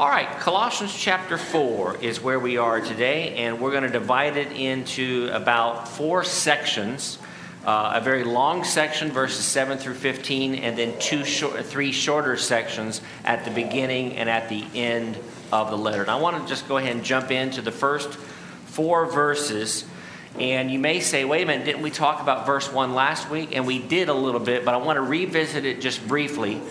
All right, Colossians chapter 4 is where we are today, and we're going to divide it into about four sections. Uh, a very long section, verses 7 through 15, and then two short, three shorter sections at the beginning and at the end of the letter. And I want to just go ahead and jump into the first four verses. And you may say, wait a minute, didn't we talk about verse 1 last week? And we did a little bit, but I want to revisit it just briefly.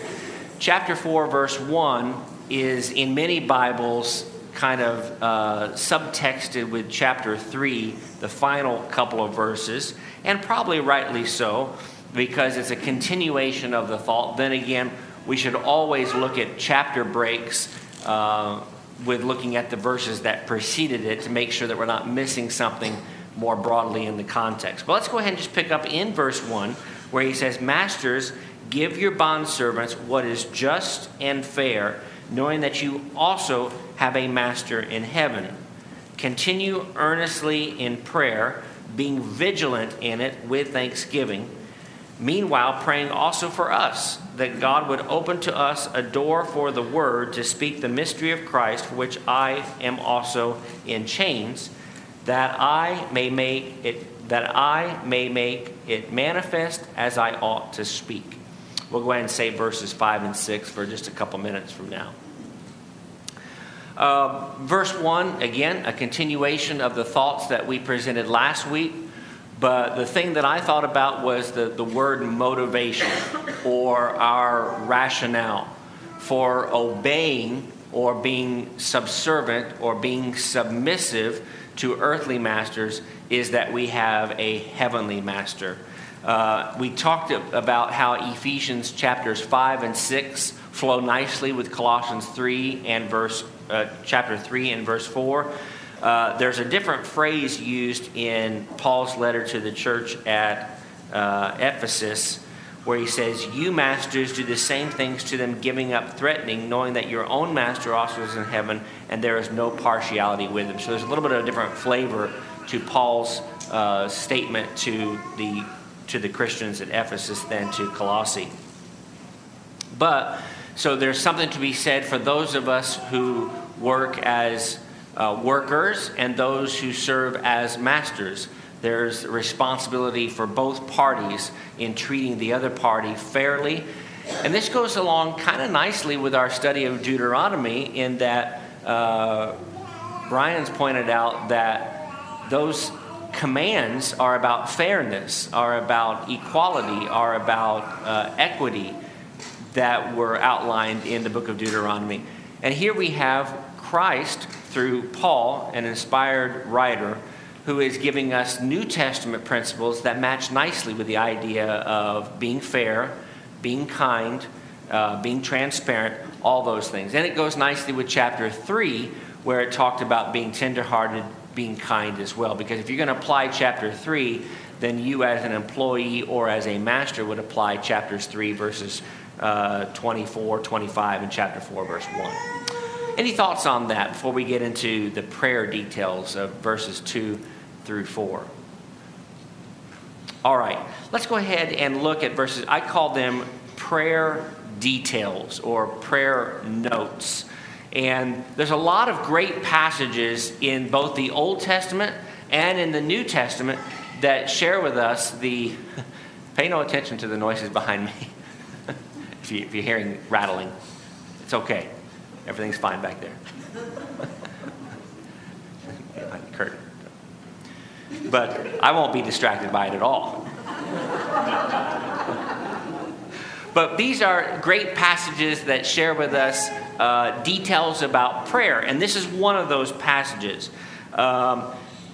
Chapter 4, verse 1 is in many Bibles kind of uh, subtexted with chapter 3, the final couple of verses, and probably rightly so, because it's a continuation of the thought. Then again, we should always look at chapter breaks uh, with looking at the verses that preceded it to make sure that we're not missing something more broadly in the context. But let's go ahead and just pick up in verse 1, where he says, Masters, give your bondservants what is just and fair knowing that you also have a master in heaven. Continue earnestly in prayer, being vigilant in it with thanksgiving. Meanwhile, praying also for us, that God would open to us a door for the word to speak the mystery of Christ, for which I am also in chains, that I may make it that I may make it manifest as I ought to speak. We'll go ahead and say verses 5 and 6 for just a couple minutes from now. Uh, verse 1, again, a continuation of the thoughts that we presented last week. But the thing that I thought about was the, the word motivation or our rationale for obeying or being subservient or being submissive to earthly masters is that we have a heavenly master. Uh, we talked about how Ephesians chapters 5 and 6 flow nicely with Colossians 3 and verse, uh, chapter 3 and verse 4. Uh, there's a different phrase used in Paul's letter to the church at uh, Ephesus where he says, You masters do the same things to them, giving up threatening, knowing that your own master also is in heaven and there is no partiality with him. So there's a little bit of a different flavor to Paul's uh, statement to the to the Christians at Ephesus than to Colossae. But, so there's something to be said for those of us who work as uh, workers and those who serve as masters. There's responsibility for both parties in treating the other party fairly. And this goes along kind of nicely with our study of Deuteronomy in that uh, Brian's pointed out that those commands are about fairness, are about equality, are about uh, equity that were outlined in the book of Deuteronomy. And here we have Christ through Paul, an inspired writer, who is giving us New Testament principles that match nicely with the idea of being fair, being kind, uh, being transparent, all those things. And it goes nicely with chapter 3, where it talked about being tenderhearted, being kind as well. Because if you're going to apply chapter 3, then you as an employee or as a master would apply chapters 3 verses uh, 24, 25, and chapter 4, verse 1. Any thoughts on that before we get into the prayer details of verses 2 through 4? All right, let's go ahead and look at verses. I call them prayer details or prayer notes. And there's a lot of great passages in both the Old Testament and in the New Testament that share with us the. Pay no attention to the noises behind me. If, you, if you're hearing rattling, it's okay. Everything's fine back there. Kurt. But I won't be distracted by it at all. But these are great passages that share with us uh, details about prayer. And this is one of those passages. Um,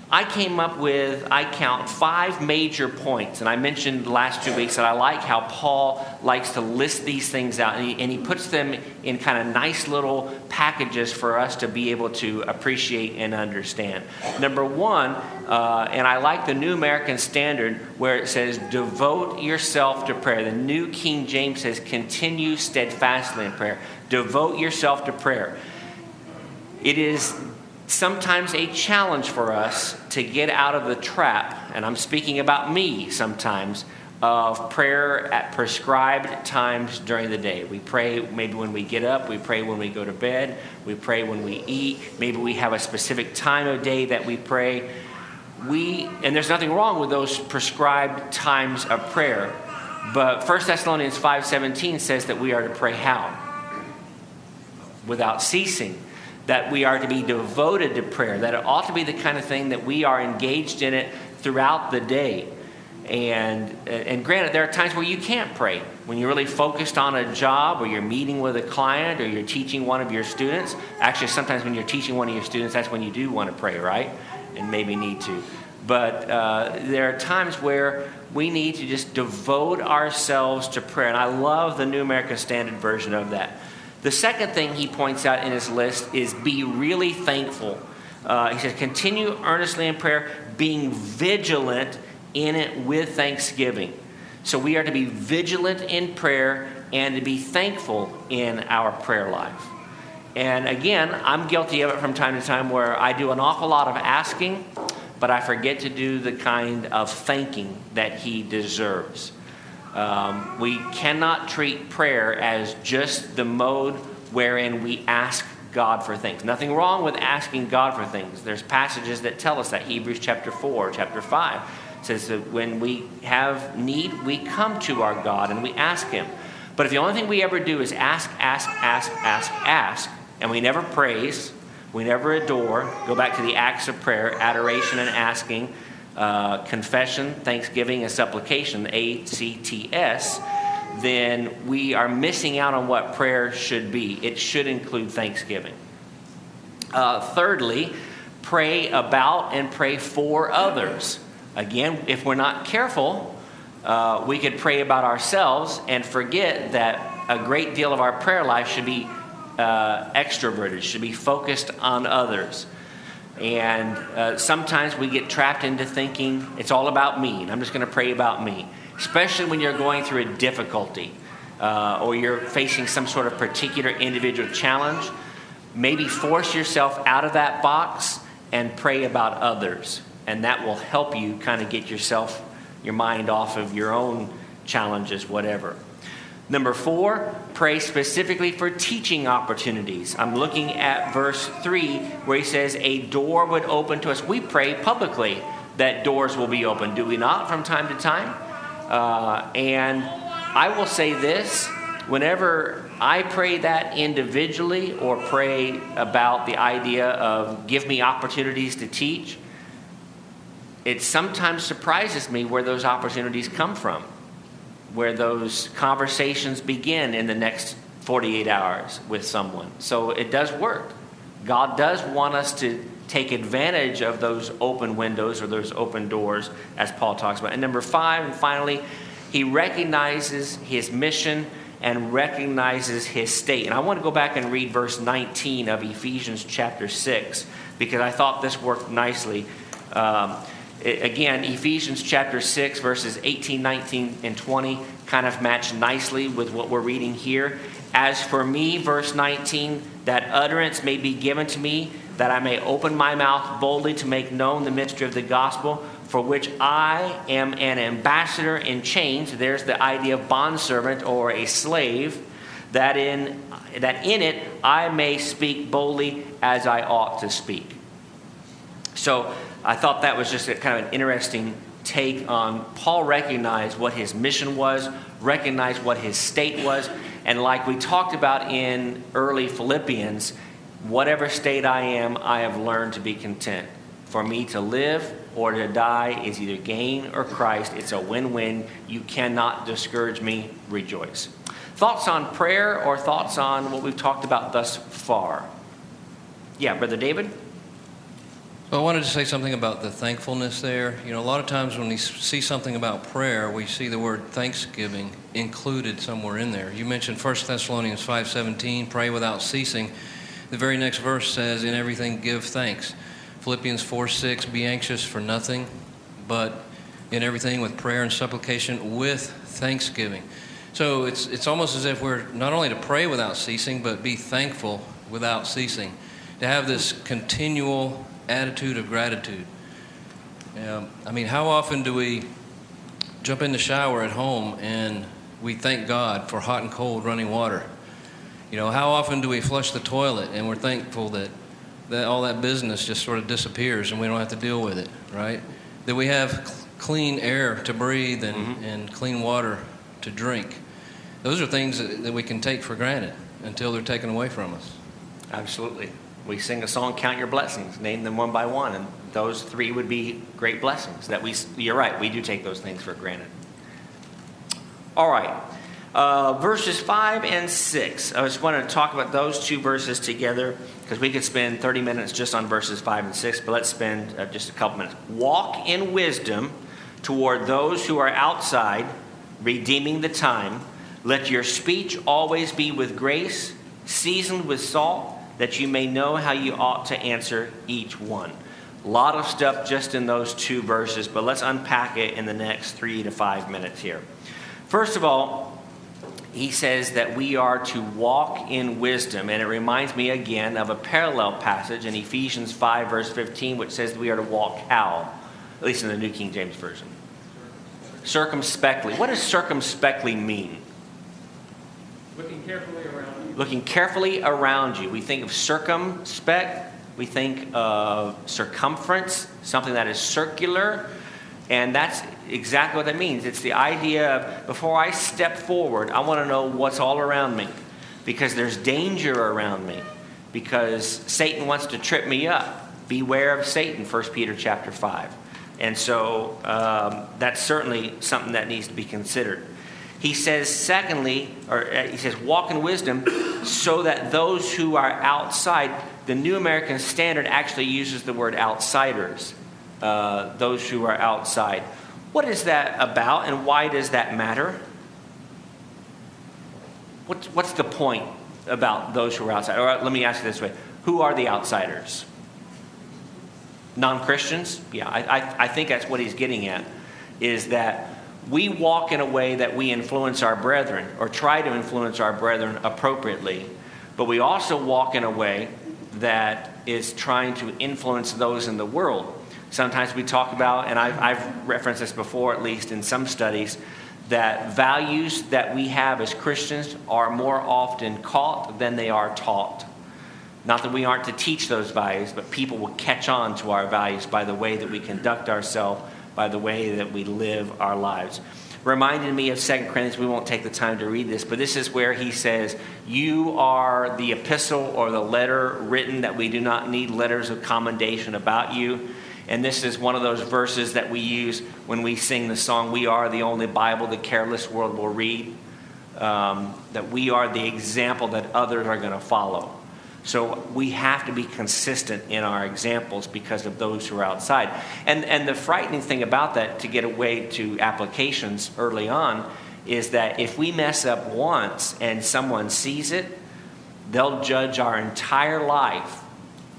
I came up with, I count five major points. And I mentioned last two weeks that I like how Paul likes to list these things out. And he, and he puts them in kind of nice little packages for us to be able to appreciate and understand. Number one, uh, and I like the New American Standard where it says, devote yourself to prayer. The New King James says, continue steadfastly in prayer. Devote yourself to prayer. It is sometimes a challenge for us to get out of the trap, and I'm speaking about me sometimes, of prayer at prescribed times during the day. We pray maybe when we get up, we pray when we go to bed, we pray when we eat, maybe we have a specific time of day that we pray. We and there's nothing wrong with those prescribed times of prayer. But 1 Thessalonians 5:17 says that we are to pray how? Without ceasing. That we are to be devoted to prayer, that it ought to be the kind of thing that we are engaged in it throughout the day. And, and granted, there are times where you can't pray. When you're really focused on a job, or you're meeting with a client, or you're teaching one of your students. Actually, sometimes when you're teaching one of your students, that's when you do want to pray, right? And maybe need to. But uh, there are times where we need to just devote ourselves to prayer. And I love the New American Standard Version of that. The second thing he points out in his list is be really thankful. Uh, he says, continue earnestly in prayer, being vigilant in it with thanksgiving. So we are to be vigilant in prayer and to be thankful in our prayer life. And again, I'm guilty of it from time to time where I do an awful lot of asking, but I forget to do the kind of thanking that He deserves. Um, we cannot treat prayer as just the mode wherein we ask God for things. Nothing wrong with asking God for things. There's passages that tell us that Hebrews chapter 4, chapter 5 says that when we have need, we come to our God and we ask Him. But if the only thing we ever do is ask, ask, ask, ask, ask, and we never praise, we never adore, go back to the acts of prayer, adoration and asking, uh, confession, thanksgiving, and supplication, A C T S, then we are missing out on what prayer should be. It should include thanksgiving. Uh, thirdly, pray about and pray for others. Again, if we're not careful, uh, we could pray about ourselves and forget that a great deal of our prayer life should be uh, extroverted, should be focused on others. And uh, sometimes we get trapped into thinking it's all about me, and I'm just going to pray about me, especially when you're going through a difficulty uh, or you're facing some sort of particular individual challenge. Maybe force yourself out of that box and pray about others and that will help you kind of get yourself, your mind off of your own challenges, whatever. Number four, pray specifically for teaching opportunities. I'm looking at verse three where he says, A door would open to us. We pray publicly that doors will be open, do we not, from time to time? Uh, and I will say this whenever I pray that individually or pray about the idea of give me opportunities to teach, it sometimes surprises me where those opportunities come from, where those conversations begin in the next 48 hours with someone. So it does work. God does want us to take advantage of those open windows or those open doors, as Paul talks about. And number five, and finally, he recognizes his mission and recognizes his state. And I want to go back and read verse 19 of Ephesians chapter 6 because I thought this worked nicely. Um, again, Ephesians chapter 6, verses 18, 19, and 20 kind of match nicely with what we're reading here. As for me, verse 19, that utterance may be given to me, that I may open my mouth boldly to make known the mystery of the gospel, for which I am an ambassador in chains. There's the idea of bondservant or a slave, that in, that in it I may speak boldly as I ought to speak. So, I thought that was just a kind of an interesting take on Paul recognized what his mission was, recognized what his state was, and like we talked about in early Philippians, whatever state I am, I have learned to be content. For me to live or to die is either gain or Christ. It's a win win. You cannot discourage me. Rejoice. Thoughts on prayer or thoughts on what we've talked about thus far? Yeah, Brother David? I wanted to say something about the thankfulness there. You know, a lot of times when we see something about prayer, we see the word thanksgiving included somewhere in there. You mentioned 1 Thessalonians 5:17, pray without ceasing. The very next verse says, "In everything give thanks." Philippians 4:6, be anxious for nothing, but in everything with prayer and supplication with thanksgiving. So it's it's almost as if we're not only to pray without ceasing, but be thankful without ceasing. To have this continual attitude of gratitude. Um, I mean, how often do we jump in the shower at home and we thank God for hot and cold running water. You know, how often do we flush the toilet and we're thankful that, that all that business just sort of disappears and we don't have to deal with it, right? That we have cl- clean air to breathe and, mm-hmm. and clean water to drink. Those are things that, that we can take for granted until they're taken away from us. Absolutely. We sing a song, Count Your Blessings, name them one by one, and those three would be great blessings that we, you're right, we do take those things for granted. All right. Uh, verses 5 and 6. I just want to talk about those two verses together because we could spend 30 minutes just on verses 5 and 6, but let's spend uh, just a couple minutes. Walk in wisdom toward those who are outside, redeeming the time. Let your speech always be with grace, seasoned with salt, that you may know how you ought to answer each one. A lot of stuff just in those two verses, but let's unpack it in the next three to five minutes here. First of all, he says that we are to walk in wisdom. And it reminds me again of a parallel passage in Ephesians 5, verse 15, which says we are to walk how? At least in the New King James Version. Circumspectly. What does circumspectly mean? Looking carefully around. Looking carefully around you. We think of circumspect, we think of circumference, something that is circular. And that's exactly what that means. It's the idea of before I step forward, I want to know what's all around me because there's danger around me because Satan wants to trip me up. Beware of Satan, 1 Peter chapter 5. And so um, that's certainly something that needs to be considered. He says, secondly, or uh, he says, walk in wisdom so that those who are outside, the New American Standard actually uses the word outsiders, uh, those who are outside. What is that about, and why does that matter? What's, what's the point about those who are outside? Or let me ask you this way Who are the outsiders? Non Christians? Yeah, I, I, I think that's what he's getting at, is that we walk in a way that we influence our brethren, or try to influence our brethren appropriately, but we also walk in a way that is trying to influence those in the world. Sometimes we talk about, and I've, I've referenced this before, at least in some studies, that values that we have as Christians are more often caught than they are taught. Not that we aren't to teach those values, but people will catch on to our values by the way that we conduct ourselves, by the way that we live our lives. Reminded me of 2 Corinthians, we won't take the time to read this, but this is where he says, You are the epistle or the letter written that we do not need letters of commendation about you and this is one of those verses that we use when we sing the song, We Are the Only Bible the Careless World Will Read. Um, that we are the example that others are going to follow. So we have to be consistent in our examples because of those who are outside. And, and the frightening thing about that, to get away to applications early on, is that if we mess up once and someone sees it, they'll judge our entire life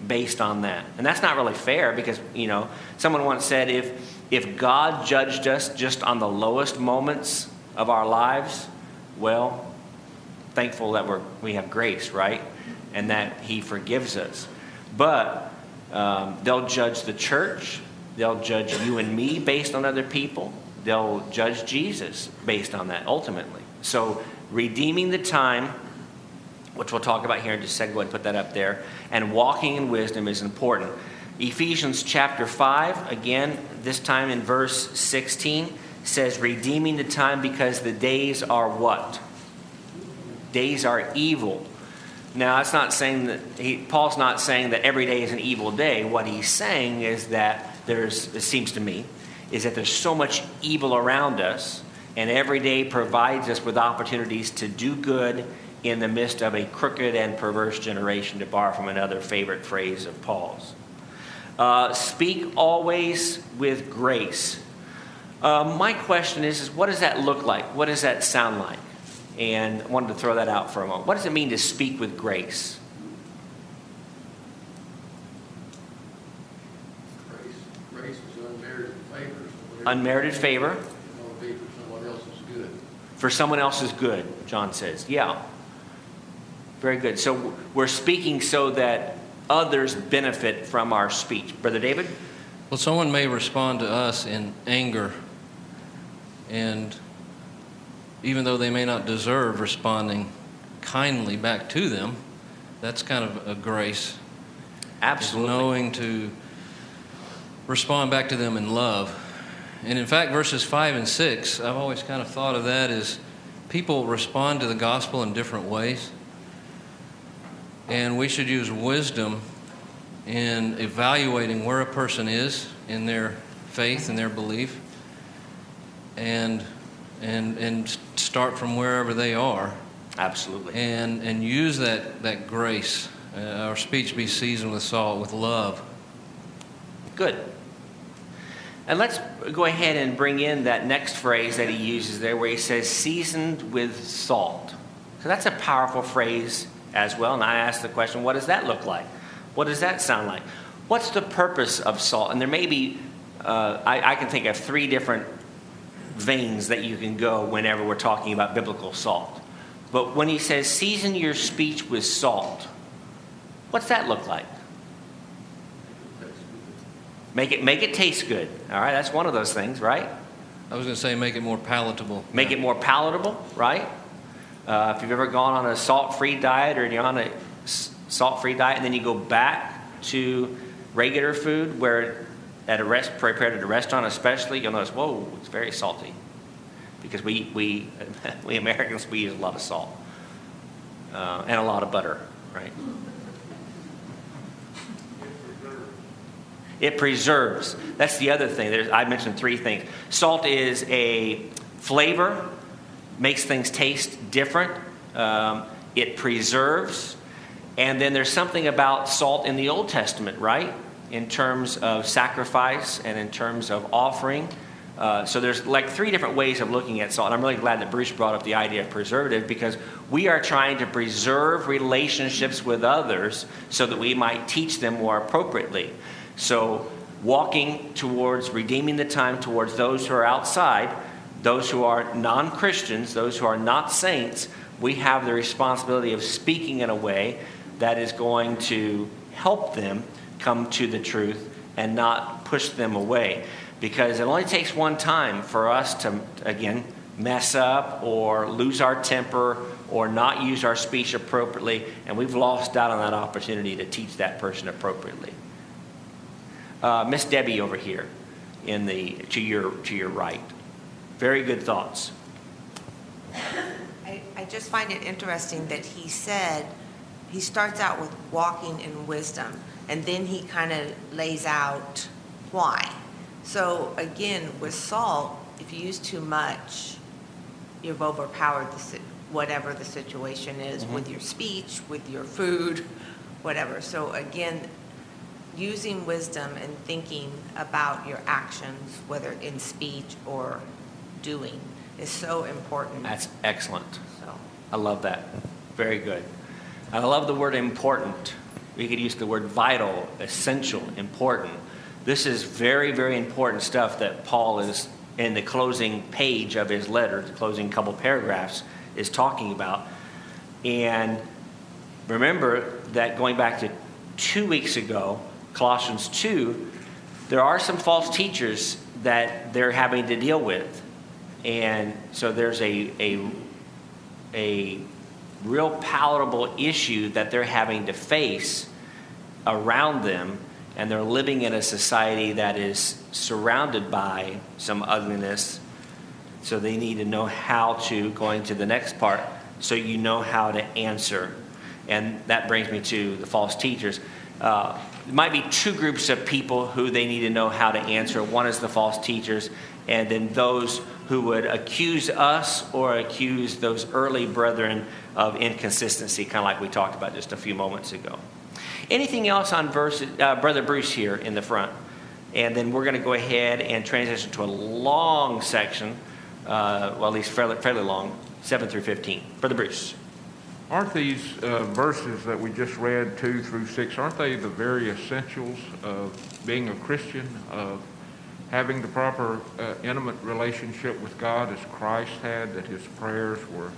based on that. And that's not really fair because, you know, someone once said if if God judged us just on the lowest moments of our lives, well, thankful that we're, we have grace, right? And that He forgives us. But um, they'll judge the church, they'll judge you and me based on other people, they'll judge Jesus based on that ultimately. So, redeeming the time which we'll talk about here in just a second. And put that up there. And walking in wisdom is important. Ephesians chapter 5, again, this time in verse 16, says, Redeeming the time because the days are what? Days are evil. Now, that's not saying that, he, Paul's not saying that every day is an evil day. What he's saying is that there's, it seems to me, is that there's so much evil around us, and every day provides us with opportunities to do good in the midst of a crooked and perverse generation, to borrow from another favorite phrase of Paul's. Uh, speak always with grace. Uh, my question is, is, what does that look like? What does that sound like? And I wanted to throw that out for a moment. What does it mean to speak with grace? Grace, grace is unmerited favor. unmerited favor. For someone else's good. For someone else's good, John says. Yeah. Very good. So we're speaking so that others benefit from our speech. Brother David? Well, someone may respond to us in anger And even though they may not deserve responding kindly back to them, that's kind of a grace. Absolutely. knowing to respond back to them in love. And in fact, verses 5 and 6, I've always kind of thought of that as people respond to the gospel in different ways. And we should use wisdom in evaluating where a person is in their faith and their belief and, and, and start from wherever they are Absolutely. and, and use that, that grace. Uh, our speech be seasoned with salt, with love. Good. And let's go ahead and bring in that next phrase that he uses there where he says, seasoned with salt. So that's a powerful phrase as well. And I ask the question, what does that look like? What does that sound like? What's the purpose of salt? And there may be, uh, I, I can think of three different veins that you can go whenever we're talking about biblical salt. But when he says, season your speech with salt, what's that look like? Make it, make it taste good. All right, that's one of those things, right? I was going to say make it more palatable. Make it more palatable, right? Uh, if you've ever gone on a salt-free diet or you're on a salt-free diet and then you go back to regular food where at a rest, prepared at a restaurant especially, you'll notice, whoa, it's very salty. Because we, we, we Americans, we use a lot of salt uh, and a lot of butter, right? It preserves. That's the other thing. There's, I mentioned three things. Salt is a flavor, makes things taste different. Um, it preserves. And then there's something about salt in the Old Testament, right? In terms of sacrifice and in terms of offering. Uh, so there's like three different ways of looking at salt. And I'm really glad that Bruce brought up the idea of preservative because we are trying to preserve relationships with others so that we might teach them more appropriately. So walking towards redeeming the time towards those who are outside, those who are non Christians, those who are not saints, we have the responsibility of speaking in a way that is going to help them come to the truth and not push them away. Because it only takes one time for us to, again, mess up or lose our temper or not use our speech appropriately, and we've lost out on that opportunity to teach that person appropriately. Uh, Miss Debbie over here, in the to your to your right, very good thoughts. I, I just find it interesting that he said, he starts out with walking in wisdom, and then he kind of lays out why. So again, with salt, if you use too much, you've overpowered the, si- whatever the situation is mm-hmm. with your speech, with your food, whatever. So again, using wisdom and thinking about your actions, whether in speech or doing, is so important. That's excellent. So. I love that. Very good. I love the word important. We could use the word vital, essential, important. This is very, very important stuff that Paul is in the closing page of his letter, the closing couple paragraphs, is talking about. And remember that going back to two weeks ago, Colossians 2, there are some false teachers that they're having to deal with. And so there's a, a, a real palatable issue that they're having to face around them. And they're living in a society that is surrounded by some ugliness. So they need to know how to, going to the next part, so you know how to answer. And that brings me to the false teachers. Uh, there might be two groups of people who they need to know how to answer. One is the false teachers, and then those who would accuse us or accuse those early brethren of inconsistency, kind of like we talked about just a few moments ago. Anything else on verse, uh, Brother Bruce here in the front? And then we're going to go ahead and transition to a long section, uh, well, at least fairly, fairly long, 7 through 15. Brother Bruce. Aren't these uh, verses that we just read, 2 through 6, aren't they the very essentials of being a Christian, of having the proper uh, intimate relationship with God as Christ had, that his prayers were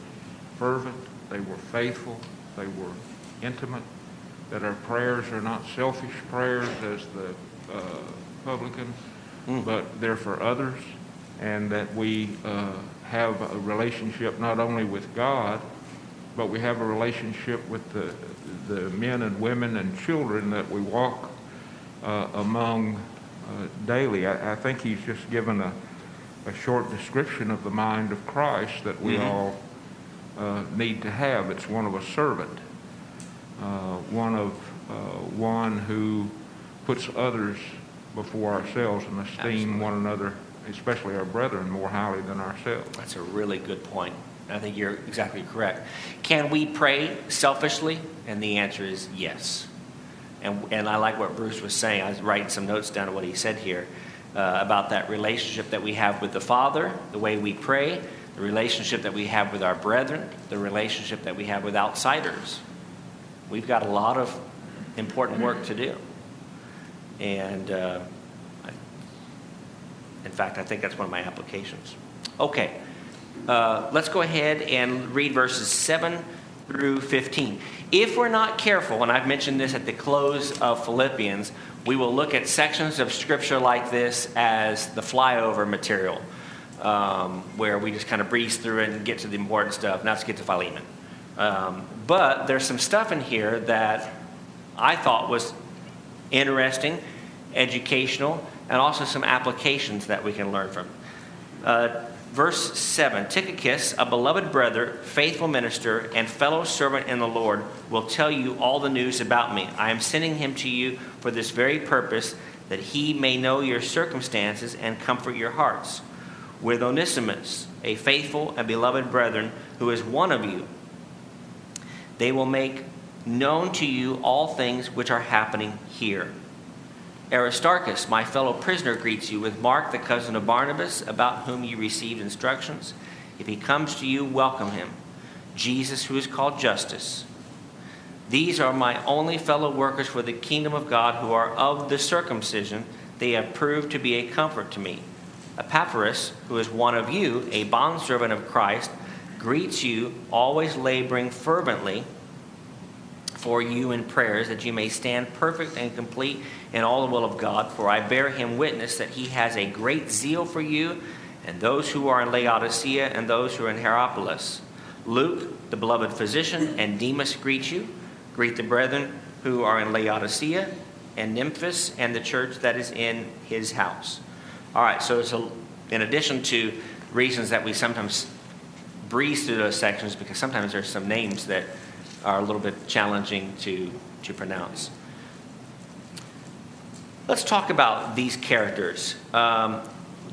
fervent, they were faithful, they were intimate, that our prayers are not selfish prayers as the uh, publicans, but they're for others? and that we uh, have a relationship not only with God, but we have a relationship with the, the men and women and children that we walk uh, among daily. I, I think he's just given a, a short description of the mind of Christ that we Mhm. all uh, need to have. It's one of a servant, uh, one of uh, one who puts others before ourselves and esteem Absolutely. one another, especially our brethren, more highly than ourselves. That's a really good point. I think you're exactly correct. Can we pray selfishly? And the answer is yes. And, and I like what Bruce was saying. I was writing some notes down of what he said here uh, about that relationship that we have with the Father, the way we pray, the relationship that we have with our brethren, the relationship that we have with outsiders. We've got a lot of important work to do. And uh, I, in fact, I think that's one of my applications. Okay, uh, let's go ahead and read verses 7 through 15. If we're not careful, and I've mentioned this at the close of Philippians, we will look at sections of scripture like this as the flyover material, um, where we just kind of breeze through it and get to the important stuff. Now let's get to Philemon. Um, but there's some stuff in here that I thought was interesting, educational, and also some applications that we can learn from. Uh, verse 7 Tychicus, a beloved brother, faithful minister, and fellow servant in the Lord, will tell you all the news about me. I am sending him to you for this very purpose, that he may know your circumstances and comfort your hearts. With Onesimus, a faithful and beloved brethren, who is one of you, they will make known to you all things which are happening here. Aristarchus, my fellow prisoner, greets you with Mark, the cousin of Barnabas, about whom you received instructions. If he comes to you, welcome him. Jesus, who is called Justus. These are my only fellow workers for the kingdom of God who are of the circumcision. They have proved to be a comfort to me. Epaphras, who is one of you, a bondservant of Christ, greets you, always laboring fervently for you in prayers, that you may stand perfect and complete in all the will of God. For I bear him witness that he has a great zeal for you, and those who are in Laodicea and those who are in Hierapolis. Luke, the beloved physician, and Demas greet you. Greet the brethren who are in Laodicea, and Nymphas, and the church that is in his house. All right, so it's a, in addition to reasons that we sometimes breeze through those sections, because sometimes there's some names that are a little bit challenging to, to pronounce. Let's talk about these characters. Um,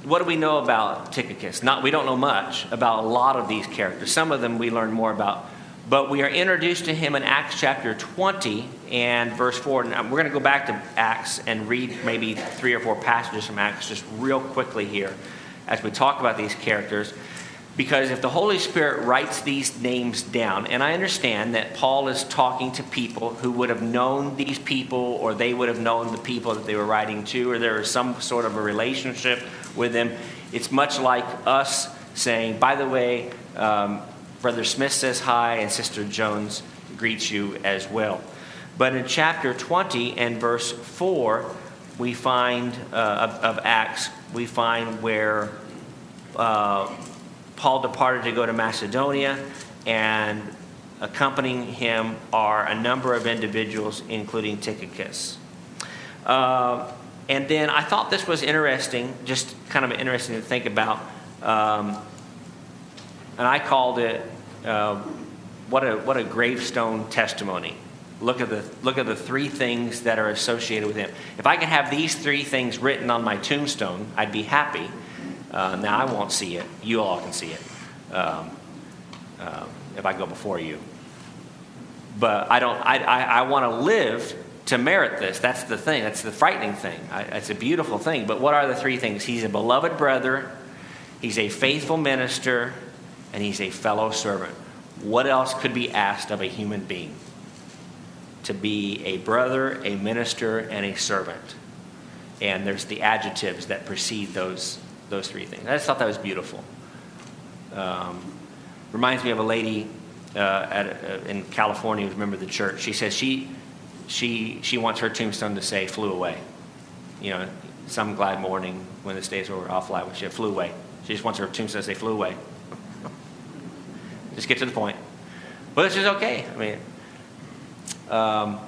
what do we know about Tychicus? Not, we don't know much about a lot of these characters. Some of them we learn more about. But we are introduced to him in Acts chapter 20 and verse 4. Now, we're going to go back to Acts and read maybe three or four passages from Acts just real quickly here as we talk about these characters. Because if the Holy Spirit writes these names down, and I understand that Paul is talking to people who would have known these people, or they would have known the people that they were writing to, or there is some sort of a relationship with them. It's much like us saying, by the way, um, Brother Smith says hi, and Sister Jones greets you as well. But in chapter 20 and verse 4, we find uh, of, of Acts, we find where. Uh, Paul departed to go to Macedonia, and accompanying him are a number of individuals, including Tychicus. Uh, and then I thought this was interesting, just kind of interesting to think about. Um, and I called it uh, what, a, what a gravestone testimony. Look at, the, look at the three things that are associated with him. If I could have these three things written on my tombstone, I'd be happy. Uh, now, I won't see it. You all can see it um, uh, if I go before you. But I don't. I, I, I want to live to merit this. That's the thing. That's the frightening thing. I, it's a beautiful thing. But what are the three things? He's a beloved brother. He's a faithful minister, and he's a fellow servant. What else could be asked of a human being? To be a brother, a minister, and a servant. And there's the adjectives that precede those those three things. I just thought that was beautiful. Um, reminds me of a lady uh, at, uh, in California who's a member of the church. She says she, she, she wants her tombstone to say, flew away. You know, some glad morning when this day's over, I'll fly with you. Flew away. She just wants her tombstone to say, flew away. just get to the point. But it's just okay. I mean, um,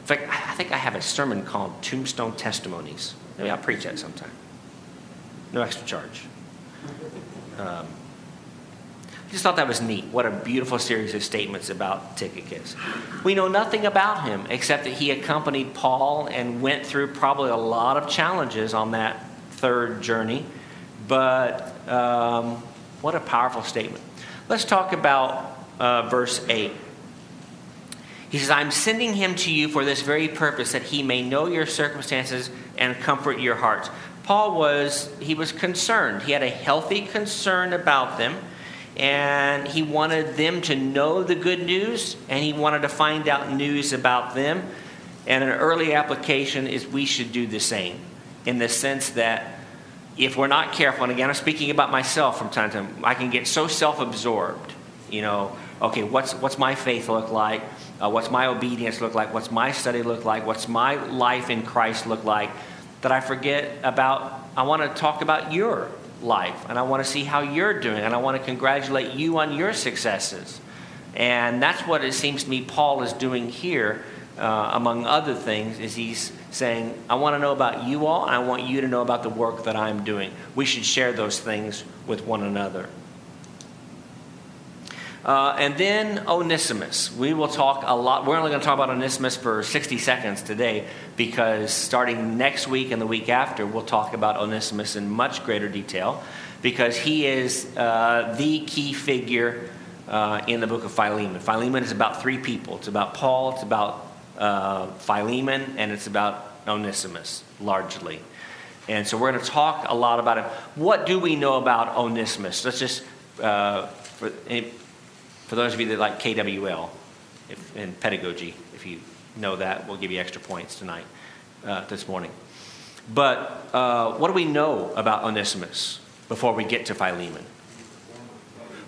in fact, I think I have a sermon called Tombstone Testimonies. Maybe I'll preach that sometime. No extra charge. Um, I just thought that was neat. What a beautiful series of statements about Tychicus. We know nothing about him except that he accompanied Paul and went through probably a lot of challenges on that third journey. But um, what a powerful statement. Let's talk about uh, verse 8. He says, I'm sending him to you for this very purpose, that he may know your circumstances and comfort your hearts. Paul was, he was concerned. He had a healthy concern about them, and he wanted them to know the good news, and he wanted to find out news about them. And an early application is we should do the same, in the sense that if we're not careful, and again, I'm speaking about myself from time to time, I can get so self absorbed. You know, okay, what's, what's my faith look like? Uh, what's my obedience look like? What's my study look like? What's my life in Christ look like? That I forget about, I want to talk about your life and I want to see how you're doing and I want to congratulate you on your successes. And that's what it seems to me Paul is doing here, uh, among other things, is he's saying, I want to know about you all and I want you to know about the work that I'm doing. We should share those things with one another. Uh, and then Onesimus. We will talk a lot. We're only going to talk about Onesimus for 60 seconds today because starting next week and the week after, we'll talk about Onesimus in much greater detail because he is uh, the key figure uh, in the book of Philemon. Philemon is about three people it's about Paul, it's about uh, Philemon, and it's about Onesimus largely. And so we're going to talk a lot about him. What do we know about Onesimus? Let's just. Uh, for, for those of you that like KWL if, in pedagogy, if you know that, we'll give you extra points tonight, uh, this morning. But uh, what do we know about Onesimus before we get to Philemon?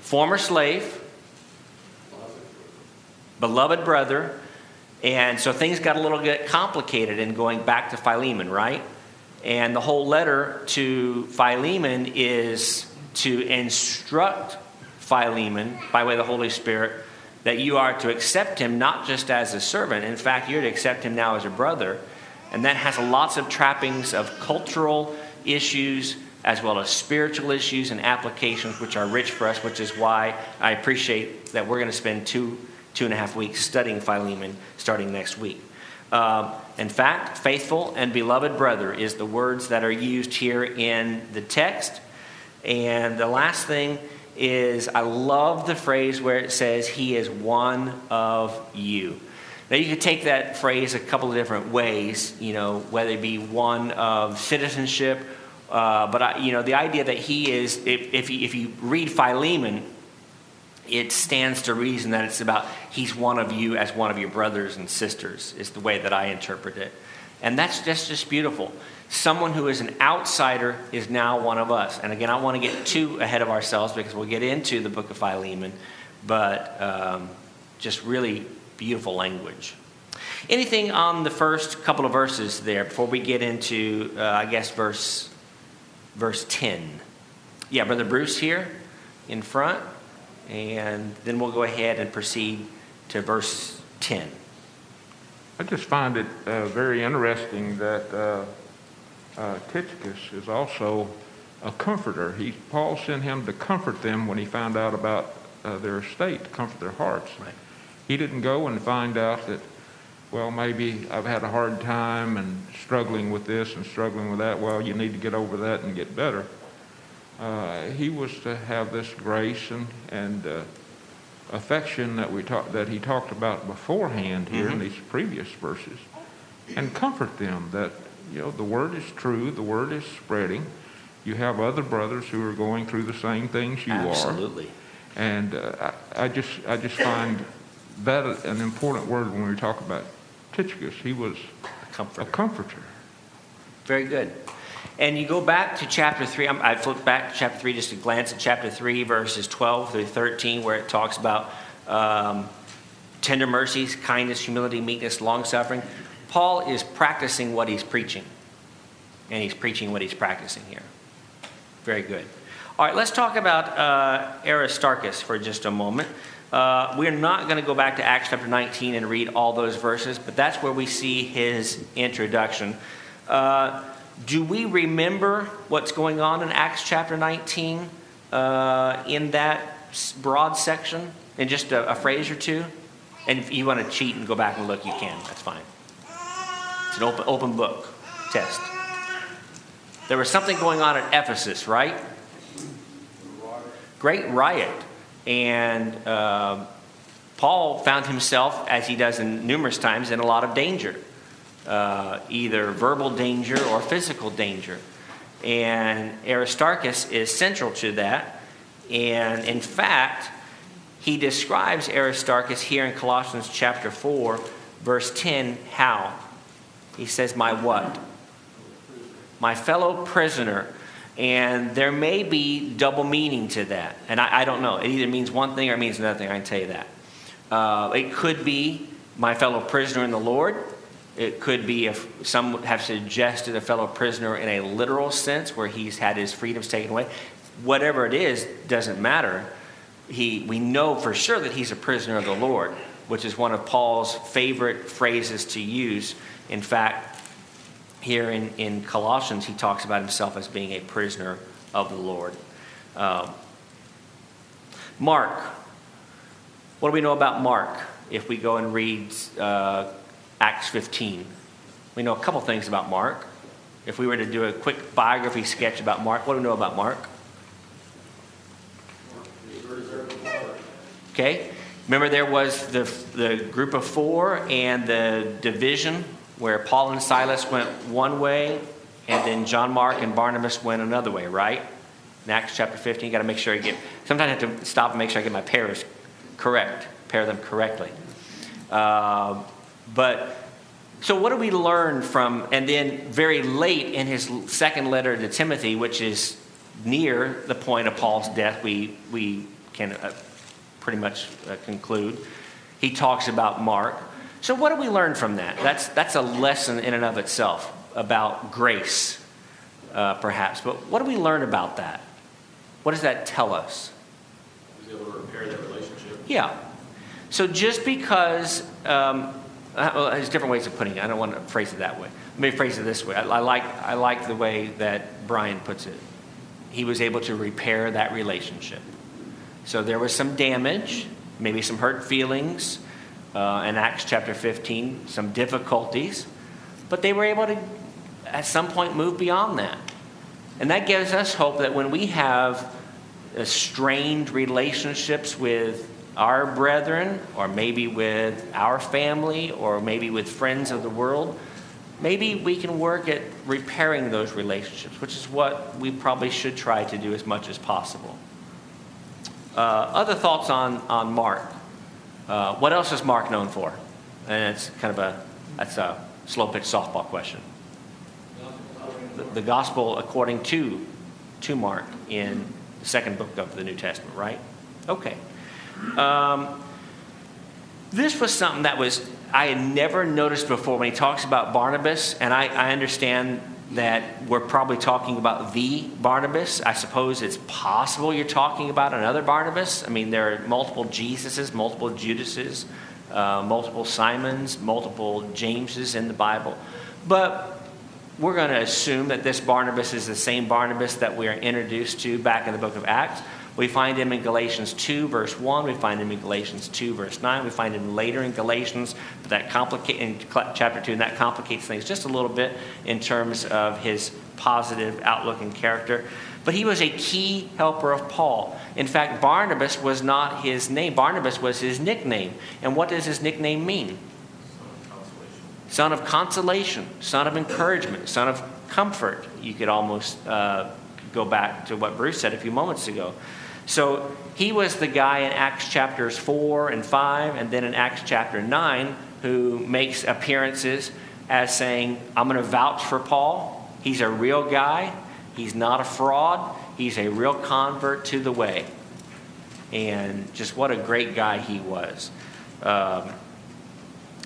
Former slave, beloved brother, and so things got a little bit complicated in going back to Philemon, right? And the whole letter to Philemon is to instruct Philemon, by way of the Holy Spirit, that you are to accept him not just as a servant. In fact, you're to accept him now as a brother. And that has lots of trappings of cultural issues as well as spiritual issues and applications, which are rich for us, which is why I appreciate that we're going to spend two, two and a half weeks studying Philemon starting next week. Uh, in fact, faithful and beloved brother is the words that are used here in the text. And the last thing is I love the phrase where it says, He is one of you. Now, you could take that phrase a couple of different ways, you know, whether it be one of citizenship, uh, but, I, you know, the idea that he is, if, if, if you read Philemon, it stands to reason that it's about he's one of you as one of your brothers and sisters, is the way that I interpret it. And that's, just, just beautiful someone who is an outsider is now one of us. And again, I want to get too ahead of ourselves because we'll get into the book of Philemon, but um, just really beautiful language. Anything on the first couple of verses there before we get into, uh, I guess, verse, verse 10? Yeah, Brother Bruce here in front, and then we'll go ahead and proceed to verse 10. I just find it uh, very interesting that uh, uh, Tychicus is also a comforter. He, Paul sent him to comfort them when he found out about uh, their estate, to comfort their hearts. Right. He didn't go and find out that, well, maybe I've had a hard time and struggling with this and struggling with that. Well, you need to get over that and get better. Uh, he was to have this grace and, and uh, affection that we talk, that he talked about beforehand here mm-hmm. in these previous verses, and comfort them that you know, the word is true, the word is spreading. You have other brothers who are going through the same things you Absolutely. are. Absolutely. And uh, I, I, just, I just find that an important word when we talk about Tychicus. He was a comforter. A comforter. Very good. And you go back to chapter 3. I flipped back to chapter 3 just to glance at chapter 3, verses 12 through 13, where it talks about um, tender mercies, kindness, humility, meekness, long suffering. Paul is practicing what he's preaching, and he's preaching what he's practicing here. Very good. All right, let's talk about uh, Aristarchus for just a moment. Uh, we're not going to go back to Acts chapter 19 and read all those verses, but that's where we see his introduction. Uh, do we remember what's going on in Acts chapter 19 uh, in that broad section? In just a, a phrase or two? And if you want to cheat and go back and look, you can. That's fine. It's an open, open book test. There was something going on at Ephesus, right? Great riot. And uh, Paul found himself, as he does in numerous times, in a lot of danger uh, either verbal danger or physical danger. And Aristarchus is central to that. And in fact, he describes Aristarchus here in Colossians chapter 4, verse 10, how? He says, My what? My fellow prisoner. And there may be double meaning to that. And I, I don't know. It either means one thing or it means another thing. I can tell you that. Uh, it could be my fellow prisoner in the Lord. It could be if some have suggested a fellow prisoner in a literal sense where he's had his freedoms taken away. Whatever it is, doesn't matter. He, we know for sure that he's a prisoner of the Lord, which is one of Paul's favorite phrases to use. In fact, here in, in Colossians, he talks about himself as being a prisoner of the Lord. Um, Mark. What do we know about Mark if we go and read uh, Acts 15? We know a couple things about Mark. If we were to do a quick biography sketch about Mark, what do we know about Mark? Okay? Remember, there was the, the group of four and the division where Paul and Silas went one way, and then John Mark and Barnabas went another way, right? In Acts chapter 15, you got to make sure you get, sometimes I have to stop and make sure I get my pairs correct, pair them correctly. Uh, but, so what do we learn from, and then very late in his second letter to Timothy, which is near the point of Paul's death, we, we can uh, pretty much uh, conclude. He talks about Mark. So, what do we learn from that? That's, that's a lesson in and of itself about grace, uh, perhaps. But what do we learn about that? What does that tell us? Was able to repair that relationship. Yeah. So, just because, um, well, there's different ways of putting it. I don't want to phrase it that way. Let me phrase it this way. I, I, like, I like the way that Brian puts it. He was able to repair that relationship. So there was some damage, maybe some hurt feelings uh, in Acts chapter 15, some difficulties, but they were able to, at some point, move beyond that. And that gives us hope that when we have uh, strained relationships with our brethren, or maybe with our family, or maybe with friends of the world, maybe we can work at repairing those relationships, which is what we probably should try to do as much as possible. Uh, other thoughts on, on Mark? Uh, what else is Mark known for? And it's kind of a that's a slow pitch softball question. The, the gospel according to to Mark in the second book of the New Testament, right? Okay. Um, this was something that was I had never noticed before when he talks about Barnabas, and I, I understand that we're probably talking about the Barnabas. I suppose it's possible you're talking about another Barnabas. I mean, there are multiple Jesuses, multiple Judases, uh, multiple Simons, multiple Jameses in the Bible. But we're going to assume that this Barnabas is the same Barnabas that we are introduced to back in the book of Acts. We find him in Galatians 2, verse 1. We find him in Galatians 2, verse 9. We find him later in Galatians, but that complicate in chapter 2, and that complicates things just a little bit in terms of his positive outlook and character. But he was a key helper of Paul. In fact, Barnabas was not his name, Barnabas was his nickname. And what does his nickname mean? Son of consolation, son of encouragement, son of comfort. You could almost uh, go back to what Bruce said a few moments ago. So he was the guy in Acts chapters 4 and 5, and then in Acts chapter 9, who makes appearances as saying, I'm going to vouch for Paul. He's a real guy, he's not a fraud, he's a real convert to the way. And just what a great guy he was. Um,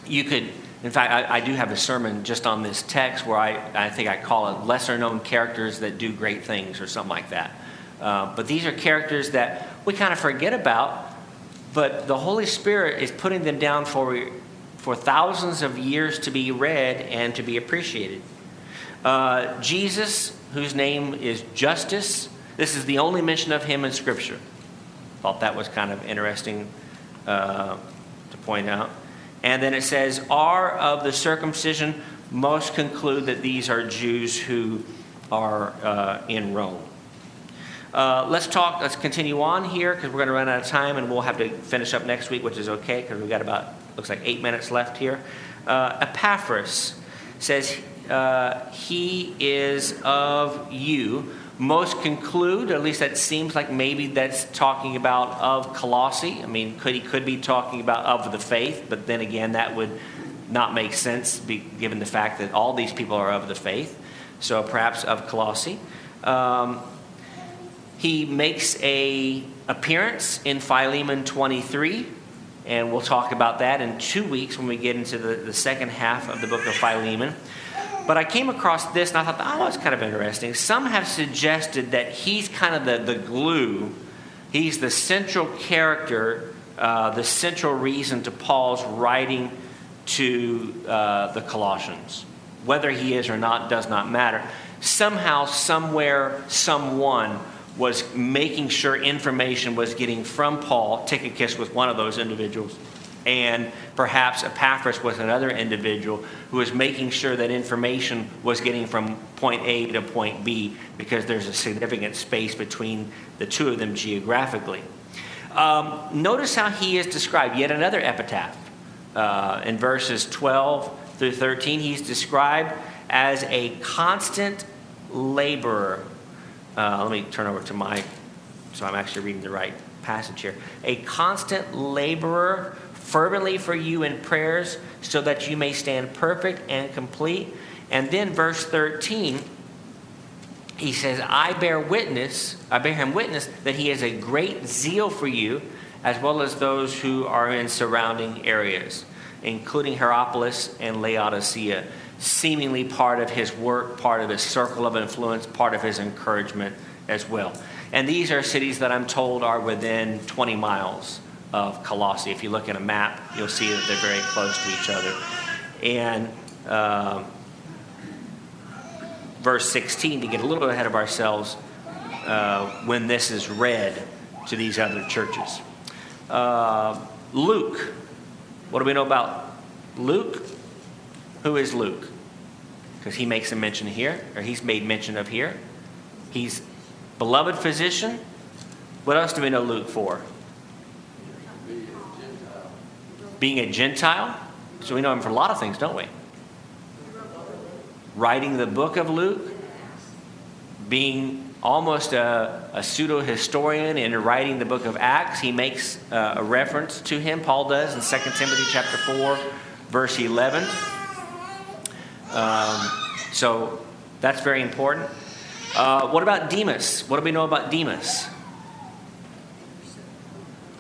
you could, in fact, I, I, do have a sermon just on this text where I, I think I call it lesser known characters that do great things or something like that. Uh, but these are characters that we kind of forget about, but the Holy Spirit is putting them down for, for thousands of years to be read and to be appreciated. Uh, Jesus, whose name is Justus, this is the only mention of him in Scripture. Thought that was kind of interesting uh, to point out. And then it says, are of the circumcision, most conclude that these are Jews who are uh, in Rome. Uh, let's talk, let's continue on here because we're going to run out of time and we'll have to finish up next week, which is okay because we've got about, looks like eight minutes left here. Uh, Epaphras says, uh, He is of you. Most conclude, at least that seems like maybe that's talking about of Colossae. I mean, could he could be talking about of the faith, but then again, that would not make sense be, given the fact that all these people are of the faith. So perhaps of Colossae. Um, he makes a appearance in Philemon 23, and we'll talk about that in two weeks when we get into the, the second half of the book of Philemon. But I came across this and I thought, oh, that's kind of interesting. Some have suggested that he's kind of the, the glue, he's the central character, uh, the central reason to Paul's writing to uh, the Colossians. Whether he is or not does not matter. Somehow, somewhere, someone was making sure information was getting from Paul. Tychicus was one of those individuals. And perhaps Epaphras was another individual who was making sure that information was getting from point A to point B because there's a significant space between the two of them geographically. Um, notice how he is described, yet another epitaph. Uh, in verses 12 through 13, he's described as a constant laborer uh, let me turn over to my, so I'm actually reading the right passage here. A constant laborer, fervently for you in prayers, so that you may stand perfect and complete. And then verse 13, he says, I bear witness, I bear him witness that he has a great zeal for you, as well as those who are in surrounding areas, including Hierapolis and Laodicea seemingly part of his work, part of his circle of influence, part of his encouragement as well. And these are cities that I'm told are within 20 miles of Colossae. If you look at a map, you'll see that they're very close to each other. And uh, verse 16, to get a little bit ahead of ourselves, uh, when this is read to these other churches. Uh, Luke, what do we know about Luke? Who is Luke? Because he makes a mention here, or he's made mention of here. He's beloved physician. What else do we know Luke for? Being a Gentile. So we know him for a lot of things, don't we? Writing the book of Luke, being almost a, a pseudo historian in writing the book of Acts. He makes uh, a reference to him, Paul does in 2 Timothy chapter 4, verse 11. Um, so that's very important. Uh, what about Demas? What do we know about Demas?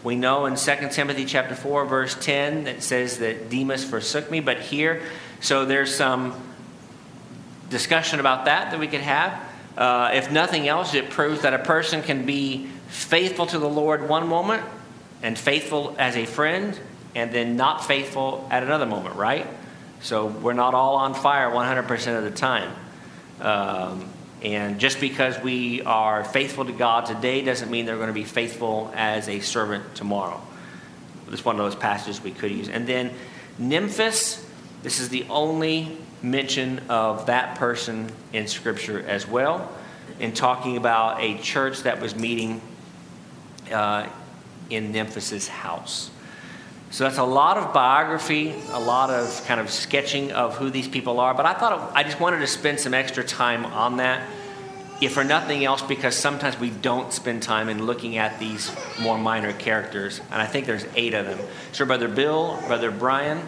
We know in 2 Timothy chapter 4, verse 10, that says that Demas forsook me, but here, so there's some discussion about that that we could have. Uh, if nothing else, it proves that a person can be faithful to the Lord one moment and faithful as a friend, and then not faithful at another moment, right? So we're not all on fire 100% of the time. Um, and just because we are faithful to God today doesn't mean they're going to be faithful as a servant tomorrow. This one of those passages we could use. And then Nymphas, this is the only mention of that person in Scripture as well, in talking about a church that was meeting uh, in Nymphas's house. So that's a lot of biography, a lot of kind of sketching of who these people are. But I thought I just wanted to spend some extra time on that, if for nothing else, because sometimes we don't spend time in looking at these more minor characters. And I think there's eight of them. So, Brother Bill, Brother Brian,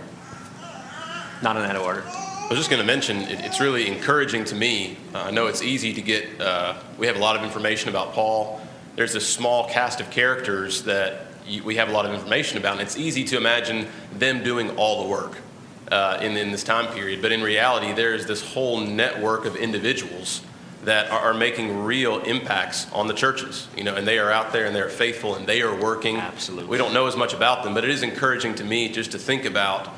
not in that order. I was just going to mention, it's really encouraging to me. Uh, I know it's easy to get, uh, we have a lot of information about Paul. There's this small cast of characters that we have a lot of information about, and it's easy to imagine them doing all the work uh, in, in this time period. But in reality, there is this whole network of individuals that are, are making real impacts on the churches. You know, and they are out there and they're faithful and they are working. Absolutely. We don't know as much about them, but it is encouraging to me just to think about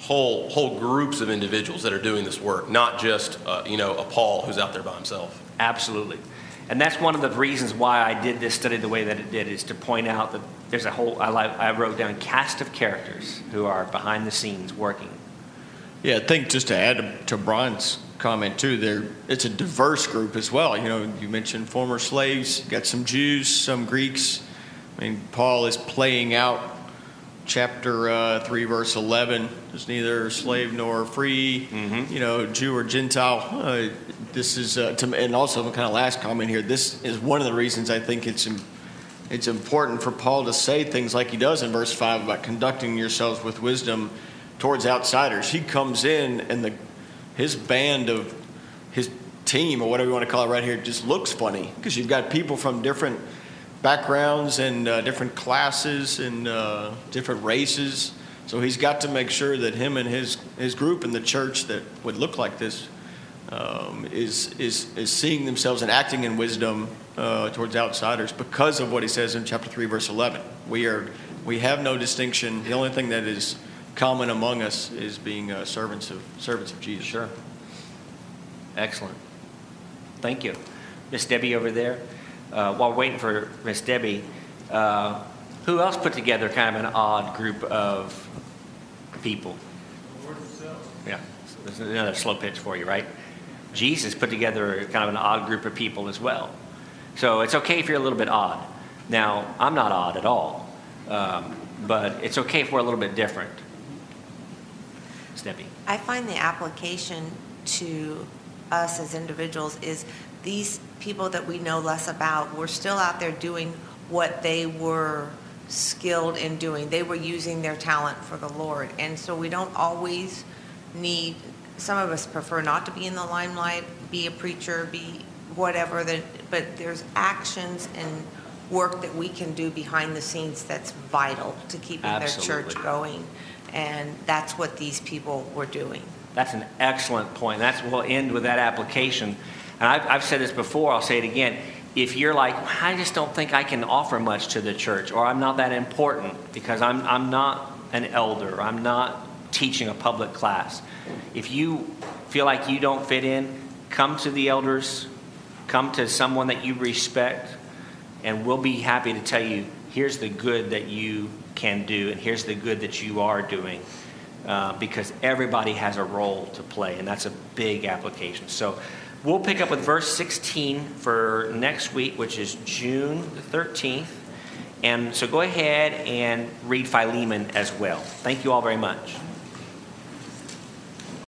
whole whole groups of individuals that are doing this work, not just uh, you know a Paul who's out there by himself. Absolutely. And that's one of the reasons why I did this study the way that it did, is to point out that there's a whole, I, I wrote down cast of characters who are behind the scenes working. Yeah, I think just to add to Brian's comment too, there it's a diverse group as well. You know, you mentioned former slaves, got some Jews, some Greeks. I mean, Paul is playing out chapter uh, three, verse eleven. There's neither slave nor free, you know, Jew or Gentile. Uh, this is, uh, to, and also kind of last comment here. This is one of the reasons I think it's. It's important for Paul to say things like he does in verse 5 about conducting yourselves with wisdom towards outsiders. He comes in and the his band of his team or whatever you want to call it right here just looks funny because you've got people from different backgrounds and uh, different classes and uh, different races. So he's got to make sure that him and his his group in the church that would look like this um, is is is seeing themselves and acting in wisdom uh, towards outsiders because of what he says in chapter three, verse eleven. We are we have no distinction. The only thing that is common among us is being uh, servants of servants of Jesus. Sure. Excellent. Thank you. Miss Debbie over there. Uh, while we're waiting for Miss Debbie, uh, who else put together kind of an odd group of people? Yeah, there's another slow pitch for you, right? Jesus put together kind of an odd group of people as well. So it's okay if you're a little bit odd. Now, I'm not odd at all, um, but it's okay if we're a little bit different. Debbie. I find the application to us as individuals is these people that we know less about, we're still out there doing what they were skilled in doing. They were using their talent for the Lord. And so we don't always need, some of us prefer not to be in the limelight, be a preacher, be whatever, that, but there's actions and work that we can do behind the scenes that's vital to keeping their church going. And that's what these people were doing. That's an excellent point. That's we'll end with that application. And I've, I've said this before. I'll say it again. If you're like, I just don't think I can offer much to the church, or I'm not that important because I'm I'm not an elder, I'm not teaching a public class. If you feel like you don't fit in, come to the elders, come to someone that you respect, and we'll be happy to tell you here's the good that you can do, and here's the good that you are doing uh, because everybody has a role to play, and that's a big application. So we'll pick up with verse 16 for next week, which is June the 13th. And so go ahead and read Philemon as well. Thank you all very much.